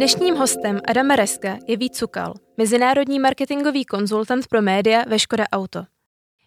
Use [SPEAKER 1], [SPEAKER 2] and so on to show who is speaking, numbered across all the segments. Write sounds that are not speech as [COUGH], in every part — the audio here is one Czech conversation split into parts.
[SPEAKER 1] Dnešním hostem Adama Reska je Vít Cukal, mezinárodní marketingový konzultant pro média ve Škoda Auto.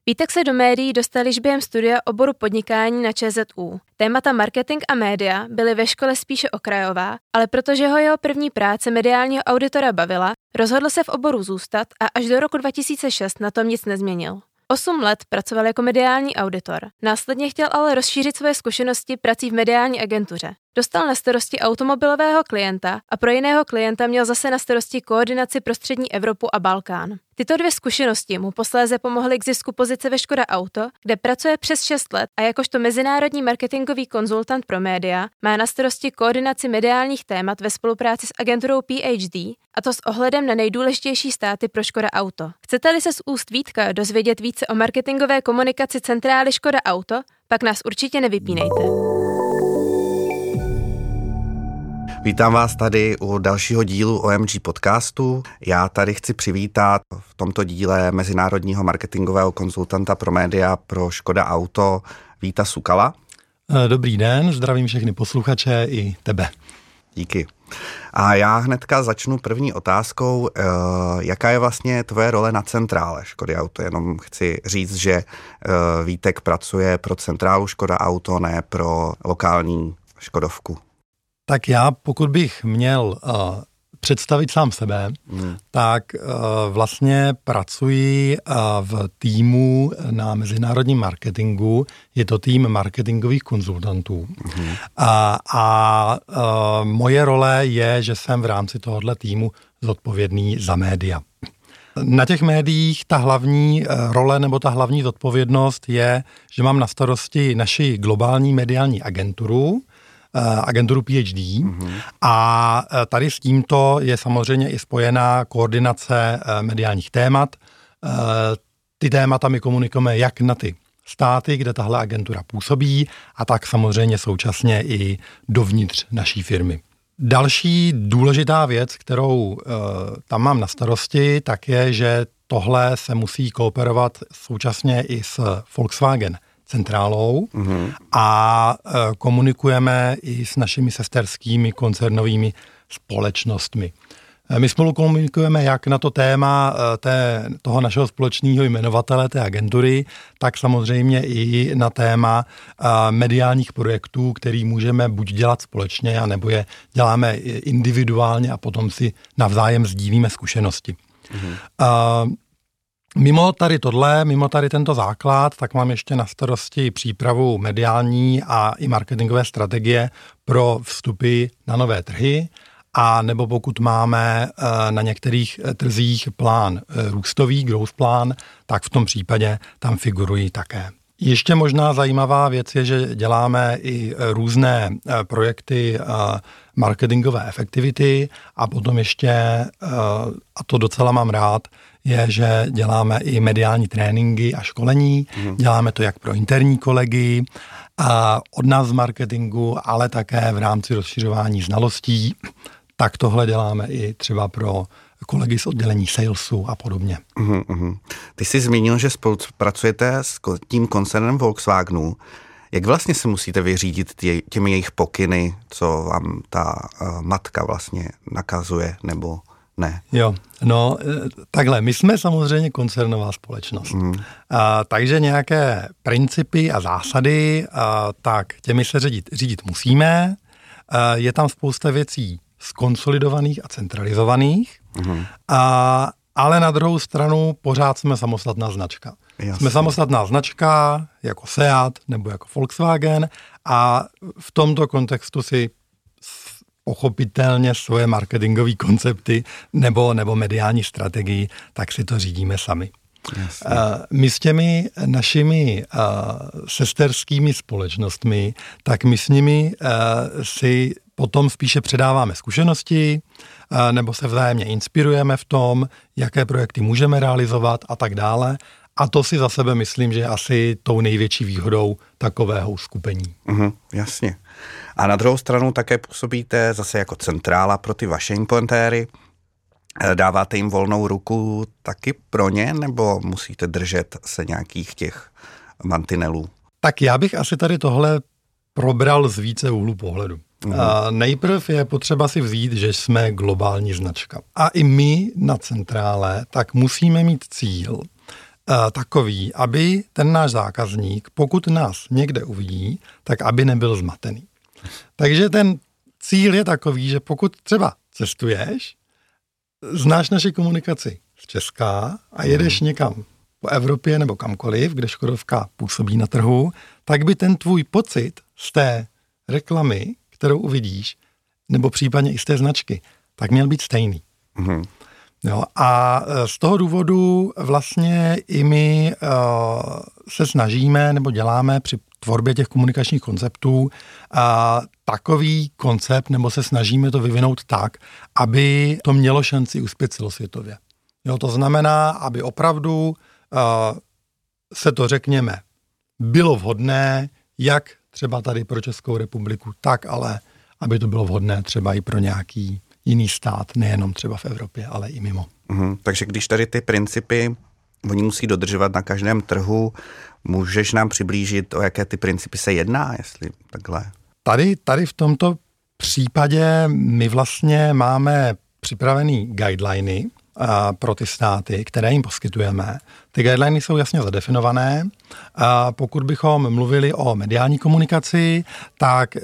[SPEAKER 1] Vítek se do médií dostal již během studia oboru podnikání na ČZU. Témata marketing a média byly ve škole spíše okrajová, ale protože ho jeho první práce mediálního auditora bavila, rozhodl se v oboru zůstat a až do roku 2006 na tom nic nezměnil. Osm let pracoval jako mediální auditor. Následně chtěl ale rozšířit své zkušenosti prací v mediální agentuře. Dostal na starosti automobilového klienta a pro jiného klienta měl zase na starosti koordinaci prostřední Evropu a Balkán. Tyto dvě zkušenosti mu posléze pomohly k zisku pozice ve Škoda Auto, kde pracuje přes 6 let a jakožto mezinárodní marketingový konzultant pro média má na starosti koordinaci mediálních témat ve spolupráci s agenturou PhD, a to s ohledem na nejdůležitější státy pro Škoda Auto. Chcete-li se z úst Vítka dozvědět více o marketingové komunikaci centrály Škoda Auto, pak nás určitě nevypínejte.
[SPEAKER 2] Vítám vás tady u dalšího dílu OMG podcastu. Já tady chci přivítat v tomto díle mezinárodního marketingového konzultanta pro média pro Škoda Auto Víta Sukala.
[SPEAKER 3] Eh, dobrý den, zdravím všechny posluchače i tebe.
[SPEAKER 2] Díky. A já hnedka začnu první otázkou. Eh, jaká je vlastně tvoje role na centrále Škody Auto? Jenom chci říct, že eh, Vítek pracuje pro centrálu Škoda Auto, ne pro lokální Škodovku.
[SPEAKER 3] Tak já, pokud bych měl uh, představit sám sebe, hmm. tak uh, vlastně pracuji uh, v týmu na mezinárodním marketingu. Je to tým marketingových konzultantů. Hmm. A, a uh, moje role je, že jsem v rámci tohohle týmu zodpovědný za média. Na těch médiích ta hlavní role nebo ta hlavní zodpovědnost je, že mám na starosti naši globální mediální agenturu, agenturu PhD mm-hmm. a eh, tady s tímto je samozřejmě i spojená koordinace eh, mediálních témat. Ty témata my komunikujeme jak na ty státy, kde tahle agentura působí a tak samozřejmě současně i dovnitř naší firmy. Další důležitá věc, kterou tam mám na starosti, tak je, že tohle se musí kooperovat současně i s Volkswagen centrálou mm-hmm. a e, komunikujeme i s našimi sesterskými koncernovými společnostmi. E, my spolu komunikujeme jak na to téma e, té, toho našeho společného jmenovatele, té agentury, tak samozřejmě i na téma mediálních projektů, který můžeme buď dělat společně, anebo je děláme individuálně a potom si navzájem sdílíme zkušenosti. Mm-hmm. Mimo tady tohle, mimo tady tento základ, tak mám ještě na starosti přípravu mediální a i marketingové strategie pro vstupy na nové trhy, a nebo pokud máme eh, na některých eh, trzích plán eh, růstový, growth plán, tak v tom případě tam figurují také. Ještě možná zajímavá věc je, že děláme i různé projekty marketingové efektivity a potom ještě, a to docela mám rád, je, že děláme i mediální tréninky a školení. Mm. Děláme to jak pro interní kolegy, a od nás z marketingu, ale také v rámci rozšiřování znalostí. Tak tohle děláme i třeba pro kolegy z oddělení salesu a podobně. Mm-hmm.
[SPEAKER 2] Ty jsi zmínil, že spolupracujete s tím koncernem Volkswagenu. Jak vlastně se musíte vyřídit tě, těmi jejich pokyny, co vám ta uh, matka vlastně nakazuje, nebo ne.
[SPEAKER 3] Jo, no e, takhle, my jsme samozřejmě koncernová společnost. Mm. A, takže nějaké principy a zásady, a, tak těmi se řídit, řídit musíme. A, je tam spousta věcí skonsolidovaných a centralizovaných, mm. a, ale na druhou stranu pořád jsme samostatná značka. Jasně. Jsme samostatná značka jako Seat nebo jako Volkswagen a v tomto kontextu si pochopitelně svoje marketingové koncepty nebo, nebo mediální strategii, tak si to řídíme sami. Jasně. My s těmi našimi sesterskými společnostmi, tak my s nimi si potom spíše předáváme zkušenosti, nebo se vzájemně inspirujeme v tom, jaké projekty můžeme realizovat a tak dále. A to si za sebe myslím, že je asi tou největší výhodou takového skupení.
[SPEAKER 2] Mhm, jasně. A na druhou stranu také působíte zase jako centrála pro ty vaše implantéry. Eh, dáváte jim volnou ruku taky pro ně, nebo musíte držet se nějakých těch mantinelů?
[SPEAKER 3] Tak já bych asi tady tohle probral z více úhlu pohledu. Uh, nejprv je potřeba si vzít, že jsme globální značka. A i my na centrále tak musíme mít cíl uh, takový, aby ten náš zákazník, pokud nás někde uvidí, tak aby nebyl zmatený. Takže ten cíl je takový, že pokud třeba cestuješ, znáš naši komunikaci z Česká a jedeš mm. někam po Evropě nebo kamkoliv, kde Škodovka působí na trhu, tak by ten tvůj pocit z té reklamy, kterou uvidíš, nebo případně i z té značky, tak měl být stejný. Mm. Jo, a e, z toho důvodu vlastně i my uh, se snažíme nebo děláme při tvorbě těch komunikačních konceptů uh, takový koncept, nebo se snažíme to vyvinout tak, aby to mělo šanci uspět celosvětově. Jo, to znamená, aby opravdu uh, se to, řekněme, bylo vhodné, jak třeba tady pro Českou republiku, tak ale, aby to bylo vhodné třeba i pro nějaký jiný stát, nejenom třeba v Evropě, ale i mimo.
[SPEAKER 2] Mm, takže když tady ty principy oni musí dodržovat na každém trhu, můžeš nám přiblížit, o jaké ty principy se jedná, jestli takhle?
[SPEAKER 3] Tady, tady v tomto případě my vlastně máme připravený guideliny, pro ty státy, které jim poskytujeme. Ty guideliny jsou jasně zadefinované. A pokud bychom mluvili o mediální komunikaci, tak e,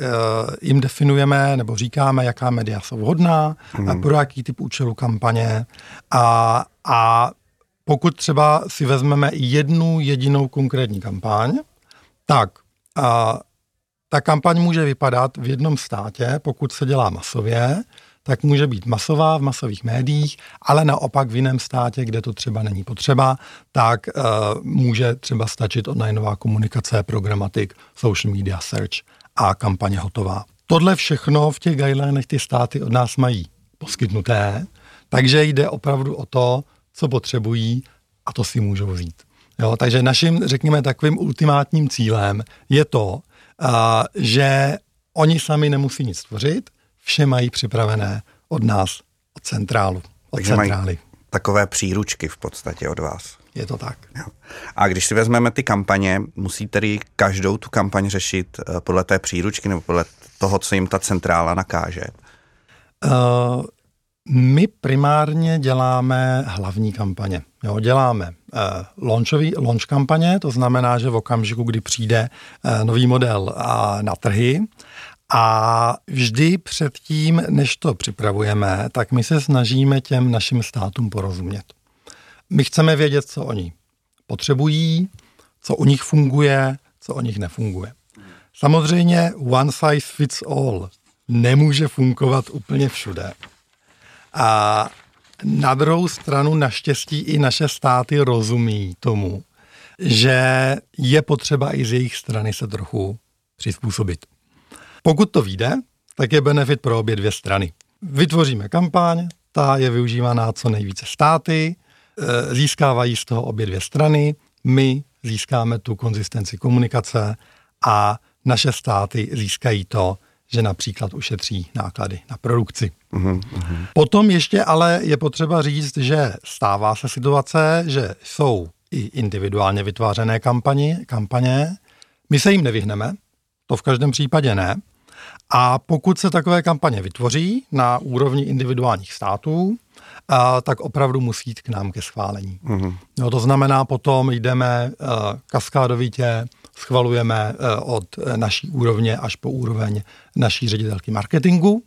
[SPEAKER 3] jim definujeme nebo říkáme, jaká média jsou vhodná, hmm. pro jaký typ účelu kampaně. A, a pokud třeba si vezmeme jednu jedinou konkrétní kampaň, tak a, ta kampaň může vypadat v jednom státě, pokud se dělá masově, tak může být masová v masových médiích, ale naopak v jiném státě, kde to třeba není potřeba, tak uh, může třeba stačit onlineová komunikace, programatik, social media search a kampaně hotová. Tohle všechno v těch guidelinech ty státy od nás mají poskytnuté, takže jde opravdu o to, co potřebují a to si můžou vzít. Jo, takže naším, řekněme, takovým ultimátním cílem je to, uh, že oni sami nemusí nic tvořit, vše mají připravené od nás, od centrálu, od Takže centrály. Mají
[SPEAKER 2] takové příručky v podstatě od vás.
[SPEAKER 3] Je to tak. Jo.
[SPEAKER 2] A když si vezmeme ty kampaně, musí tedy každou tu kampaň řešit eh, podle té příručky nebo podle toho, co jim ta centrála nakáže? Uh,
[SPEAKER 3] my primárně děláme hlavní kampaně. Jo, děláme uh, launchový, launch kampaně, to znamená, že v okamžiku, kdy přijde uh, nový model uh, na trhy a vždy předtím, než to připravujeme, tak my se snažíme těm našim státům porozumět. My chceme vědět, co oni potřebují, co u nich funguje, co u nich nefunguje. Samozřejmě one size fits all nemůže fungovat úplně všude. A na druhou stranu naštěstí i naše státy rozumí tomu, že je potřeba i z jejich strany se trochu přizpůsobit. Pokud to vyjde, tak je benefit pro obě dvě strany. Vytvoříme kampaň, ta je využívaná co nejvíce státy, e, získávají z toho obě dvě strany, my získáme tu konzistenci komunikace a naše státy získají to, že například ušetří náklady na produkci. Uhum, uhum. Potom ještě ale je potřeba říct, že stává se situace, že jsou i individuálně vytvářené kampaně, kampaně. My se jim nevyhneme, to v každém případě ne. A pokud se takové kampaně vytvoří na úrovni individuálních států, a, tak opravdu musí jít k nám ke schválení. Mm-hmm. No, to znamená, potom jdeme uh, kaskádovitě, schvalujeme uh, od naší úrovně až po úroveň naší ředitelky marketingu.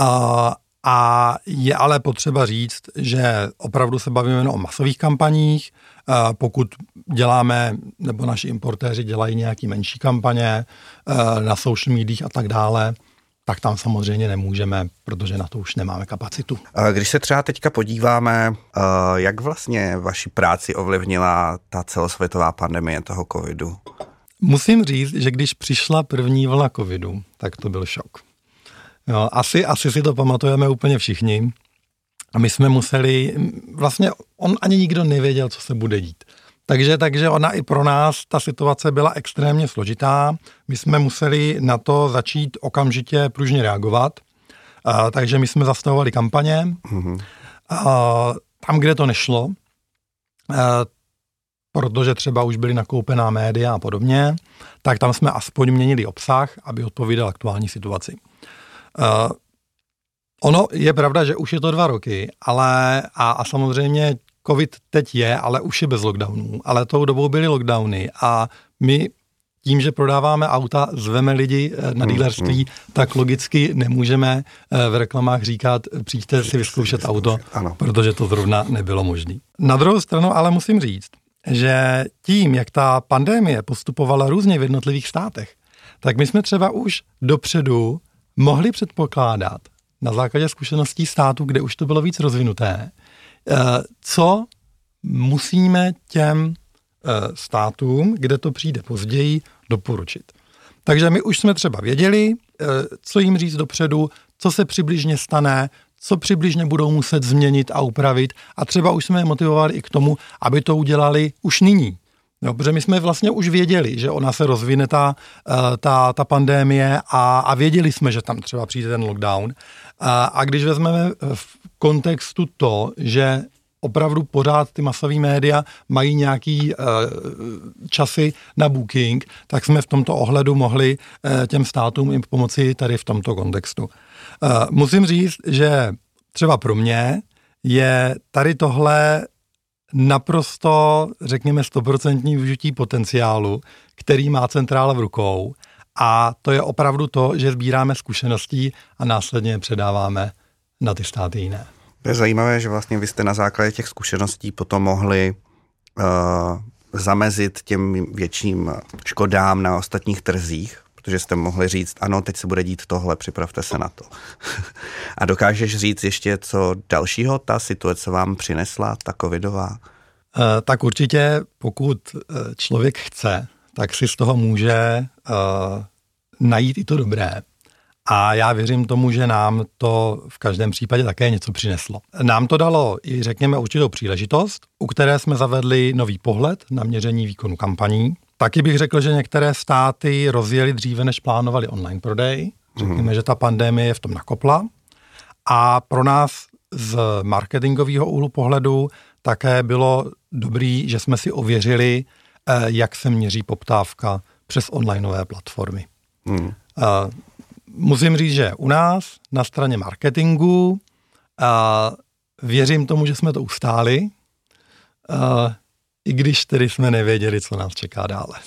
[SPEAKER 3] A, a je ale potřeba říct, že opravdu se bavíme o masových kampaních, pokud děláme, nebo naši importéři dělají nějaký menší kampaně eh, na social mediích a tak dále, tak tam samozřejmě nemůžeme, protože na to už nemáme kapacitu.
[SPEAKER 2] Když se třeba teďka podíváme, eh, jak vlastně vaši práci ovlivnila ta celosvětová pandemie toho covidu?
[SPEAKER 3] Musím říct, že když přišla první vlna covidu, tak to byl šok. Jo, asi, asi si to pamatujeme úplně všichni. A my jsme museli, vlastně on ani nikdo nevěděl, co se bude dít. Takže, takže ona i pro nás, ta situace byla extrémně složitá. My jsme museli na to začít okamžitě pružně reagovat. A, takže my jsme zastavovali kampaně. Mm-hmm. A, tam, kde to nešlo, a, protože třeba už byly nakoupená média a podobně, tak tam jsme aspoň měnili obsah, aby odpovídal aktuální situaci. Uh, ono je pravda, že už je to dva roky, ale a, a samozřejmě covid teď je, ale už je bez lockdownů. Ale tou dobou byly lockdowny a my tím, že prodáváme auta, zveme lidi eh, na hmm, dílerství, hmm. tak logicky nemůžeme eh, v reklamách říkat, přijďte si vyzkoušet auto, ano. protože to zrovna nebylo možné. Na druhou stranu ale musím říct, že tím, jak ta pandémie postupovala různě v jednotlivých státech, tak my jsme třeba už dopředu mohli předpokládat na základě zkušeností států, kde už to bylo víc rozvinuté, eh, co musíme těm státům, kde to přijde později, doporučit. Takže my už jsme třeba věděli, eh, co jim říct dopředu, co se přibližně stane, co přibližně budou muset změnit a upravit a třeba už jsme je motivovali i k tomu, aby to udělali už nyní. No, protože my jsme vlastně už věděli, že ona se rozvine ta, eh, ta, ta pandémie a, a věděli jsme, že tam třeba přijde ten lockdown. A, a když vezmeme kontextu to, že opravdu pořád ty masové média mají nějaký uh, časy na booking, tak jsme v tomto ohledu mohli uh, těm státům jim pomoci tady v tomto kontextu. Uh, musím říct, že třeba pro mě je tady tohle naprosto, řekněme, stoprocentní využití potenciálu, který má centrála v rukou a to je opravdu to, že sbíráme zkušeností a následně je předáváme na ty státy jiné.
[SPEAKER 2] To je zajímavé, že vlastně vy jste na základě těch zkušeností potom mohli uh, zamezit těm větším škodám na ostatních trzích, protože jste mohli říct, ano, teď se bude dít tohle, připravte se na to. [LAUGHS] A dokážeš říct ještě, co dalšího ta situace vám přinesla, ta covidová?
[SPEAKER 3] Uh, tak určitě, pokud eh, člověk chce, tak si z toho může najít i to dobré. A já věřím tomu, že nám to v každém případě také něco přineslo. Nám to dalo i, řekněme, určitou příležitost, u které jsme zavedli nový pohled na měření výkonu kampaní. Taky bych řekl, že některé státy rozjeli dříve, než plánovali online prodej. Řekněme, mm. že ta pandemie je v tom nakopla. A pro nás z marketingového úhlu pohledu také bylo dobrý, že jsme si ověřili, eh, jak se měří poptávka přes onlineové platformy. Mm musím říct, že u nás na straně marketingu a věřím tomu, že jsme to ustáli, a, i když tedy jsme nevěděli, co nás čeká dále.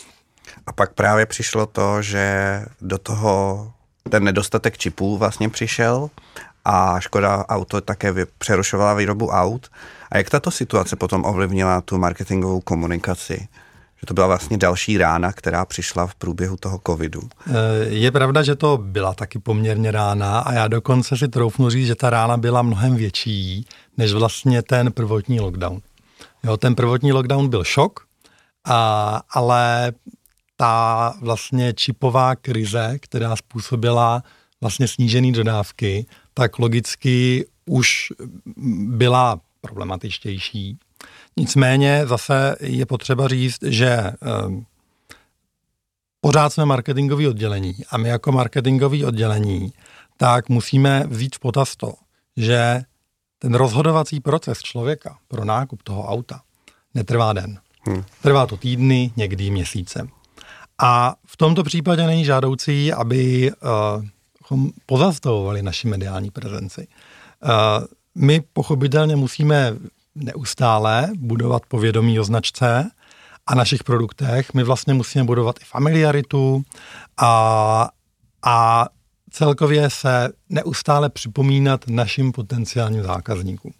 [SPEAKER 2] A pak právě přišlo to, že do toho ten nedostatek čipů vlastně přišel a Škoda Auto také přerušovala výrobu aut. A jak tato situace potom ovlivnila tu marketingovou komunikaci? Že to byla vlastně další rána, která přišla v průběhu toho covidu.
[SPEAKER 3] Eh, je pravda, že to byla taky poměrně rána a já dokonce si troufnu říct, že ta rána byla mnohem větší než vlastně ten prvotní lockdown. Jo, ten prvotní lockdown byl šok, a, ale ta vlastně čipová krize, která způsobila vlastně snížené dodávky, tak logicky už byla problematičtější. Nicméně zase je potřeba říct, že um, pořád jsme marketingový oddělení a my jako marketingový oddělení tak musíme vzít v potaz to, že ten rozhodovací proces člověka pro nákup toho auta netrvá den. Hmm. Trvá to týdny, někdy A v tomto případě není žádoucí, aby uh, pozastavovali naši mediální prezenci. Uh, my pochopitelně musíme neustále budovat povědomí o značce a našich produktech. My vlastně musíme budovat i familiaritu a, a celkově se neustále připomínat našim potenciálním zákazníkům.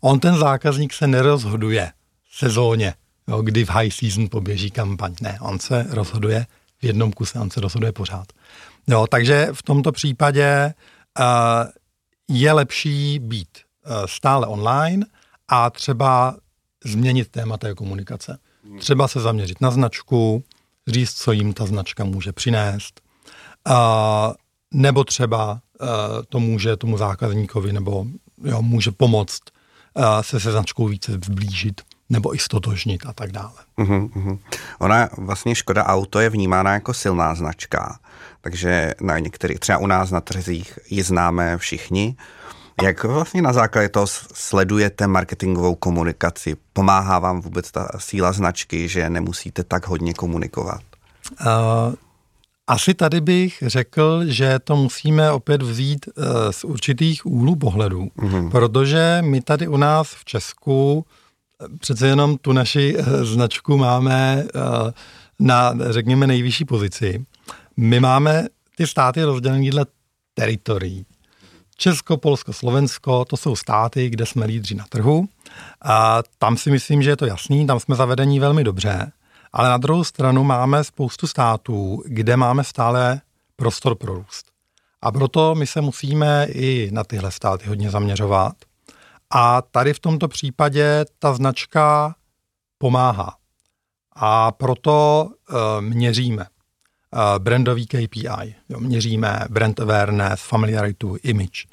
[SPEAKER 3] On ten zákazník se nerozhoduje sezóně, jo, kdy v high season poběží kampaň. Ne, on se rozhoduje v jednom kuse, on se rozhoduje pořád. Jo, takže v tomto případě uh, je lepší být uh, stále online, a třeba změnit téma té komunikace. Třeba se zaměřit na značku, říct, co jim ta značka může přinést, a, nebo třeba a, to může tomu zákazníkovi nebo jo, může pomoct a, se se značkou více zblížit nebo i stotožnit a tak dále.
[SPEAKER 2] Uhum, uhum. Ona vlastně Škoda Auto je vnímána jako silná značka, takže na některých, třeba u nás na trzích ji známe všichni, Jak vlastně na základě toho sledujete marketingovou komunikaci? Pomáhá vám vůbec ta síla značky, že nemusíte tak hodně komunikovat? Uh,
[SPEAKER 3] asi tady bych řekl, že to musíme opět vzít uh, z určitých úhlů pohledů, uh-huh. protože my tady u nás v Česku eh, přece jenom tu naši uh, značku máme uh, na, řekněme, nejvyšší pozici. My máme ty státy rozdělené dle teritorií. Česko, Polsko, Slovensko, to jsou státy, kde jsme lídři na trhu. A tam si myslím, že je to jasný, tam jsme zavedení velmi dobře. Ale na druhou stranu máme spoustu států, kde máme stále prostor pro růst. A proto my se musíme i na tyhle státy hodně zaměřovat. A tady v tomto případě ta značka pomáhá. A proto uh, měříme brandový KPI. Jo, měříme brand awareness, familiaritu, image.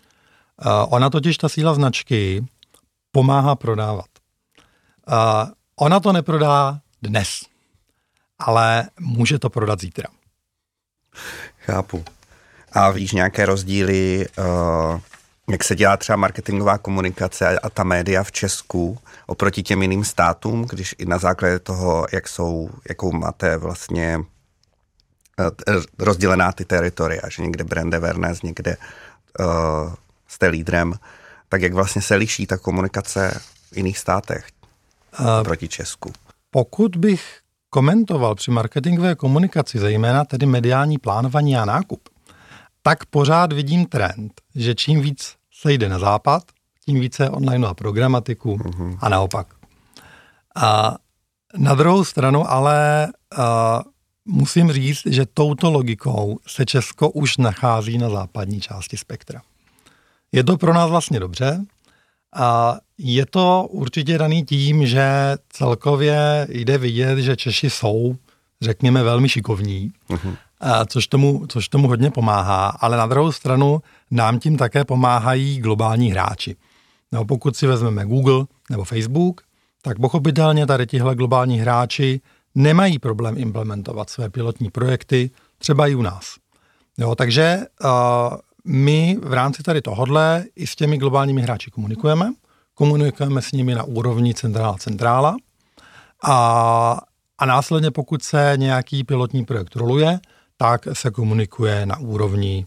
[SPEAKER 3] Uh, ona totiž, ta síla značky, pomáhá prodávat. Uh, ona to neprodá dnes ale může to prodat zítra.
[SPEAKER 2] Chápu. A víš nějaké rozdíly, jak se dělá třeba marketingová komunikace a ta média v Česku oproti těm jiným státům, když i na základě toho, jak jsou, jakou máte vlastně rozdělená ty teritoria, že někde brand awareness, někde uh, jste lídrem, tak jak vlastně se liší ta komunikace v jiných státech uh, proti Česku?
[SPEAKER 3] Pokud bych komentoval při marketingové komunikaci, zejména tedy mediální plánování a nákup, tak pořád vidím trend, že čím víc se jde na západ, tím více online a programatiku mm-hmm. a naopak. A na druhou stranu ale a, musím říct, že touto logikou se Česko už nachází na západní části spektra. Je to pro nás vlastně dobře, a je to určitě daný tím, že celkově jde vidět, že Češi jsou, řekněme, velmi šikovní, uh-huh. a což, tomu, což tomu hodně pomáhá, ale na druhou stranu nám tím také pomáhají globální hráči. No, pokud si vezmeme Google nebo Facebook, tak pochopitelně tady tihle globální hráči nemají problém implementovat své pilotní projekty, třeba i u nás. Jo, takže uh, my v rámci tady tohodle i s těmi globálními hráči komunikujeme. Komunikujeme s nimi na úrovni centrála centrála a, a následně pokud se nějaký pilotní projekt roluje, tak se komunikuje na úrovni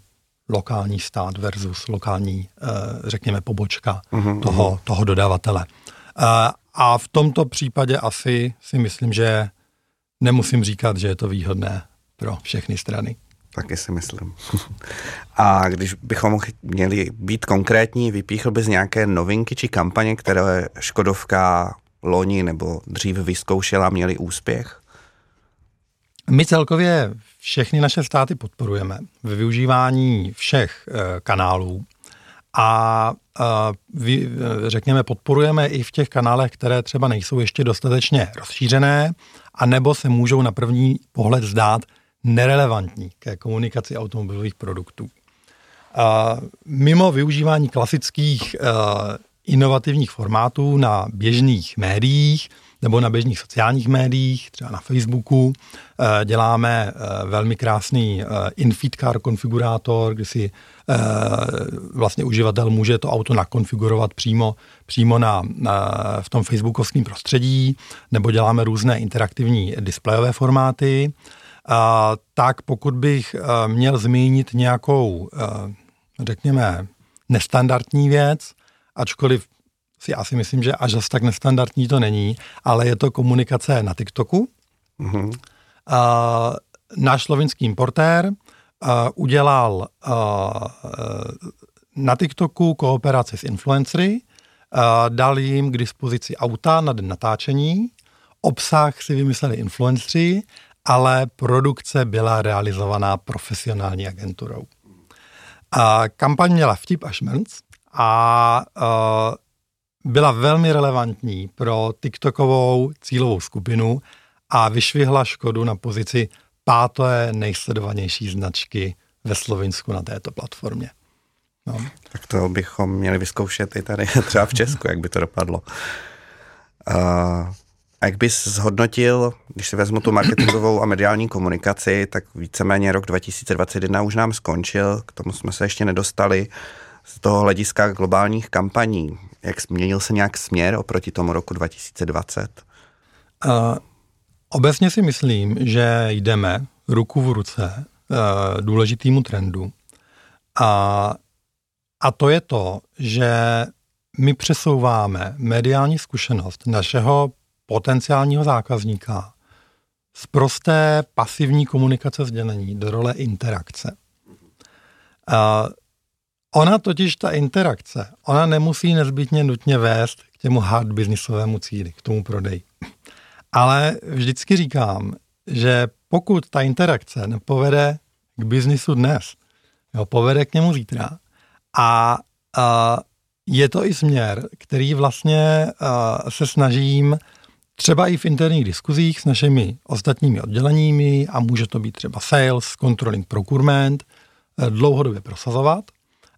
[SPEAKER 3] lokální stát versus lokální, eh, řekněme, pobočka uh-huh, toho, uh-huh. toho dodavatele. Eh, a v tomto případě asi si myslím, že nemusím říkat, že je to výhodné pro všechny strany.
[SPEAKER 2] Taky si myslím. [LAUGHS] A když bychom měli být konkrétní, vypíchl bys nějaké novinky či kampaně, které Škodovka loni nebo dřív vyzkoušela, měli úspěch?
[SPEAKER 3] My celkově všechny naše státy podporujeme ve využívání všech e, kanálů a řekněme podporujeme i v těch kanálech, které třeba nejsou ještě dostatečně rozšířené, a nebo se můžou na první pohled zdát nerelevantní ke komunikaci automobilových produktů. Mimo využívání klasických uh, inovativních formátů na běžných médiích nebo na běžných sociálních médiích, třeba na Facebooku, uh, děláme velmi krásný infeed car konfigurátor, kdy si vlastně uživatel může to auto nakonfigurovat přímo, přímo na, v tom facebookovském prostředí, nebo děláme různé interaktivní displejové formáty tak pokud bych eh, měl zmínit nějakou, eh, řekněme, nestandardní věc, ačkoliv si asi myslím, že až zase tak nestandardní to není, ale je to komunikace na TikToku. Mm-hmm. Náš slovinský importér eh, udělal na TikToku kooperaci s influencery, dal jim k dispozici auta na den natáčení, obsah si vymysleli influenceri ale produkce byla realizovaná profesionální agenturou. A kampaň měla vtip a šmrnc a byla velmi relevantní pro TikTokovou cílovou skupinu a vyšvihla Škodu na pozici páté nejsledovanější značky ve Slovinsku na této platformě.
[SPEAKER 2] No. Tak to bychom měli vyzkoušet i tady [LAUGHS] třeba v Česku, jak by to dopadlo. Uh, a jak bys zhodnotil, když si vezmu tu marketingovou a mediální komunikaci, tak víceméně rok 2021 už nám skončil, k tomu jsme se ještě nedostali. z toho hlediska globálních kampaní, jak změnil se nějak směr oproti tomu roku 2020? Uh,
[SPEAKER 3] obecně si myslím, že jdeme ruku v ruce uh, důležitýmu trendu. A, a to je to, že my přesouváme mediální zkušenost našeho potenciálního zákazníka z prosté pasivní komunikace sdělení do role interakce. Uh, ona totiž, ta interakce, ona nemusí nezbytně nutně vést k těmu hard businessovému cíli, k tomu prodeji. Ale vždycky říkám, že pokud ta interakce nepovede k biznisu dnes, jo, povede k němu zítra a, a je to i směr, který vlastně a, se snažím třeba i v interních diskuzích s našimi ostatními odděleními a může to být třeba sales, controlling, procurement, eh, dlouhodobě prosazovat,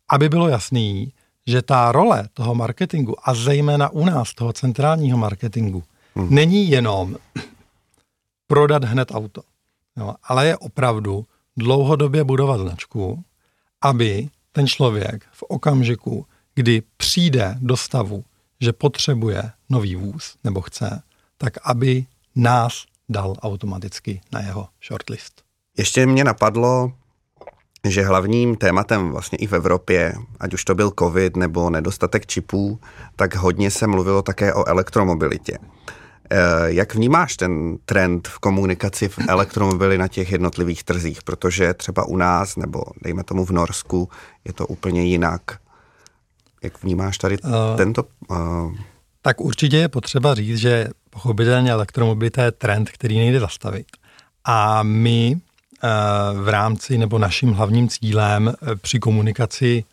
[SPEAKER 3] aby bylo jasný, že ta role toho marketingu a zejména u nás toho centrálního marketingu hmm. není jenom prodat hned auto, jo, ale je opravdu dlouhodobě budovat značku, aby ten člověk v okamžiku, kdy přijde do stavu, že potřebuje nový vůz nebo chce, tak aby nás dal automaticky na jeho shortlist.
[SPEAKER 2] Ještě mě napadlo, že hlavním tématem vlastně i v Evropě, ať už to byl covid nebo nedostatek čipů, tak hodně se mluvilo také o elektromobilitě. Eh, jak vnímáš ten trend v komunikaci v elektromobily na těch jednotlivých trzích? Protože třeba u nás, nebo dejme tomu v Norsku, je to úplně jinak. Jak vnímáš tady uh, tento... Uh...
[SPEAKER 3] Tak určitě je potřeba říct, že pochopitelně elektromobilita je trend, který nejde zastavit. A my eh, v rámci nebo naším hlavním cílem eh, při komunikaci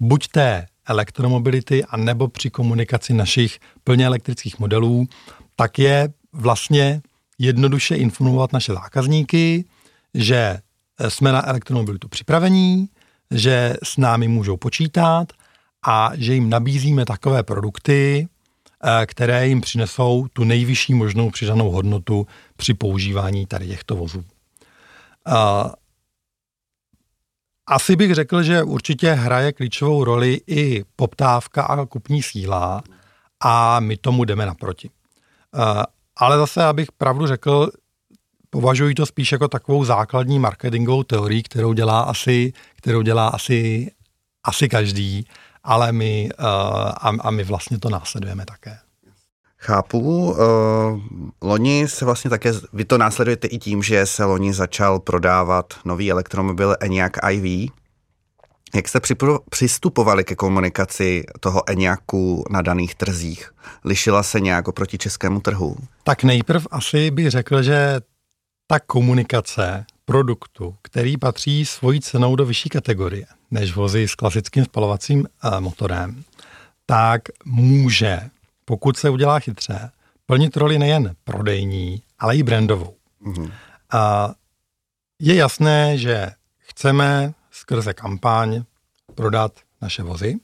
[SPEAKER 3] buď té elektromobility, a nebo při komunikaci našich plně elektrických modelů, tak je vlastně jednoduše informovat naše zákazníky, že eh, jsme na elektromobilitu připravení, že s námi můžou počítat a že jim nabízíme takové produkty, Eh, které jim přinesou tu nejvyšší možnou přidanou hodnotu při používání tady těchto vozů. Eh, asi bych řekl, že určitě hraje klíčovou roli i poptávka a kupní síla a my tomu jdeme naproti. Eh, ale zase, abych pravdu řekl, považuji to spíš jako takovou základní marketingovou teorii, kterou dělá asi, kterou dělá asi, asi každý ale my, uh, a, a my vlastně to následujeme také.
[SPEAKER 2] Chápu. Uh, loni se vlastně také, vy to následujete i tím, že se loni začal prodávat nový elektromobil Enyaq iV. Jak jste přistupovali ke komunikaci toho Enyaqu na daných trzích? Lišila se nějak oproti českému trhu?
[SPEAKER 3] Tak nejprv asi bych řekl, že ta komunikace produktu, který patří svojí cenou do vyšší kategorie než vozy s klasickým spalovacím uh, motorem, tak může, pokud se udělá chytře, plnit roli nejen prodejní, ale i brandovou. Mm-hmm. Uh, je jasné, že chceme skrze kampaň prodat naše vozy,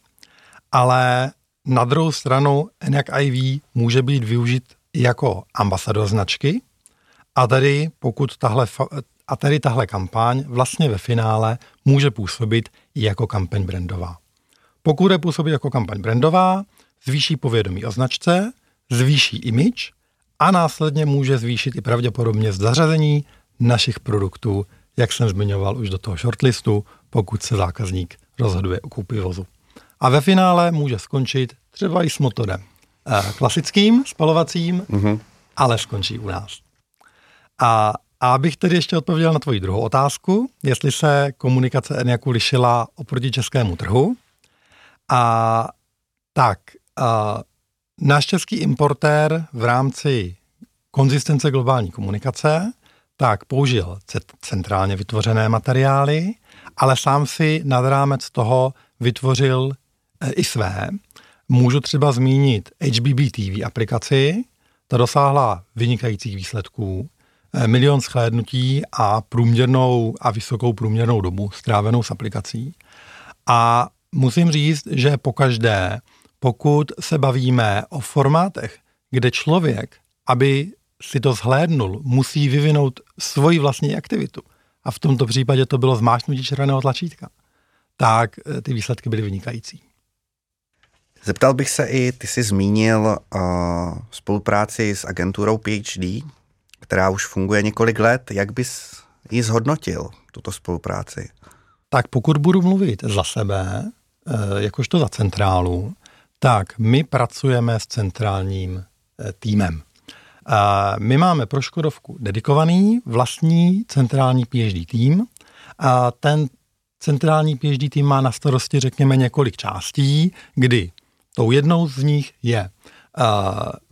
[SPEAKER 3] ale na druhou stranu Enyaq iV může být využit jako ambasador značky a tady pokud tahle, a tady tahle kampaň vlastně ve finále může působit i jako kampaň brandová. Pokud je působit jako kampaň brandová, zvýší povědomí o značce, zvýší image a následně může zvýšit i pravděpodobně zařazení našich produktů, jak jsem zmiňoval už do toho shortlistu, pokud se zákazník rozhoduje o koupi vozu. A ve finále může skončit třeba i s motorem eh, klasickým, spalovacím, mm-hmm. ale skončí u nás. A a abych tedy ještě odpověděl na tvoji druhou otázku, jestli se komunikace Eniaku lišila oproti českému trhu. A tak, a, náš český importér v rámci konzistence globální komunikace tak použil centrálně vytvořené materiály, ale sám si nad rámec toho vytvořil e, i své. Můžu třeba zmínit HBB TV aplikaci, ta dosáhla vynikajících výsledků. Eh, milion schlédnutí a průměrnou a vysokou průměrnou dobu strávenou s aplikací. A musím říct, že pokaždé, pokud se bavíme o formátech, kde člověk, aby si to zhlédnul, musí vyvinout svoji vlastní aktivitu. A v tomto případě to bylo zmášnutí červeného tlačítka. tak eh, ty výsledky byly vynikající.
[SPEAKER 2] Zeptal bych se i, ty jsi zmínil uh, spolupráci s agenturou PhD, která už funguje několik let. Jak bys ji zhodnotil, tuto spolupráci?
[SPEAKER 3] Tak pokud budu mluvit za sebe, uh, jakožto za centrálu, tak my pracujeme s centrálním uh, týmem. My máme pro Škodovku dedikovaný vlastní centrální PhD tým a ten centrální PhD tým má na starosti, řekněme, několik částí, kdy tou jednou z nich je uh,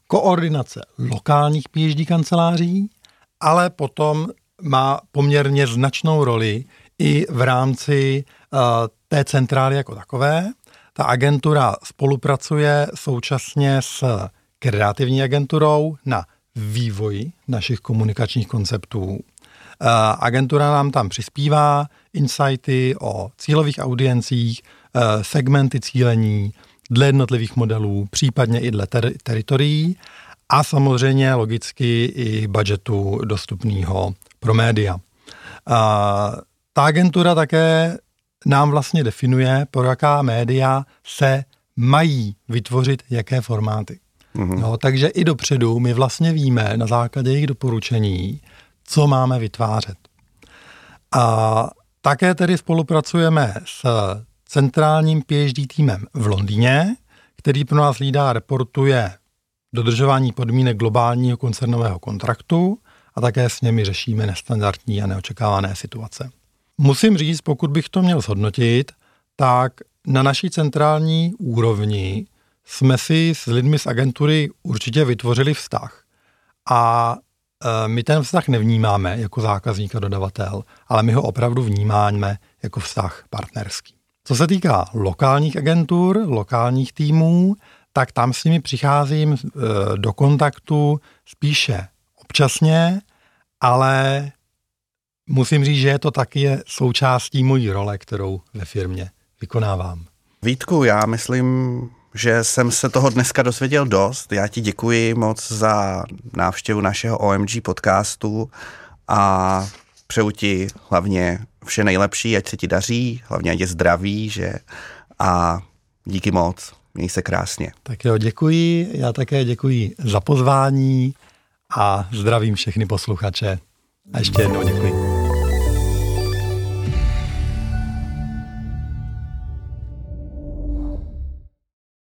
[SPEAKER 3] koordinace lokálních PhD kanceláří, ale potom má poměrně značnou roli i v rámci uh, té centrály jako takové. Ta agentura spolupracuje současně s kreativní agenturou na vývoji našich komunikačních konceptů. Agentura nám tam přispívá insighty o cílových audiencích, segmenty cílení, dle jednotlivých modelů, případně i dle ter- teritorií a samozřejmě logicky i budgetu dostupného pro média. A ta agentura také nám vlastně definuje, pro jaká média se mají vytvořit jaké formáty. Mm-hmm. No, takže i dopředu my vlastně víme na základě jejich doporučení, co máme vytvářet. A také tedy spolupracujeme s centrálním PhD týmem v Londýně, který pro nás lídá reportuje dodržování podmínek globálního koncernového kontraktu a také s nimi řešíme nestandardní a neočekávané situace. Musím říct, pokud bych to měl zhodnotit, tak na naší centrální úrovni jsme si s lidmi z agentury určitě vytvořili vztah. A e, my ten vztah nevnímáme jako zákazník a dodavatel, ale my ho opravdu vnímáme jako vztah partnerský. Co se týká lokálních agentur, lokálních týmů, tak tam s nimi přicházím e, do kontaktu spíše občasně, ale musím říct, že je to taky součástí mojí role, kterou ve firmě vykonávám.
[SPEAKER 2] Vítku, já myslím, že jsem se toho dneska dozvěděl dost. Já ti děkuji moc za návštěvu našeho OMG podcastu a přeju ti hlavně vše nejlepší, ať se ti daří, hlavně ať je zdraví, že a díky moc, měj se krásně.
[SPEAKER 3] Tak jo, děkuji, já také děkuji za pozvání a zdravím všechny posluchače a ještě jednou děkuji.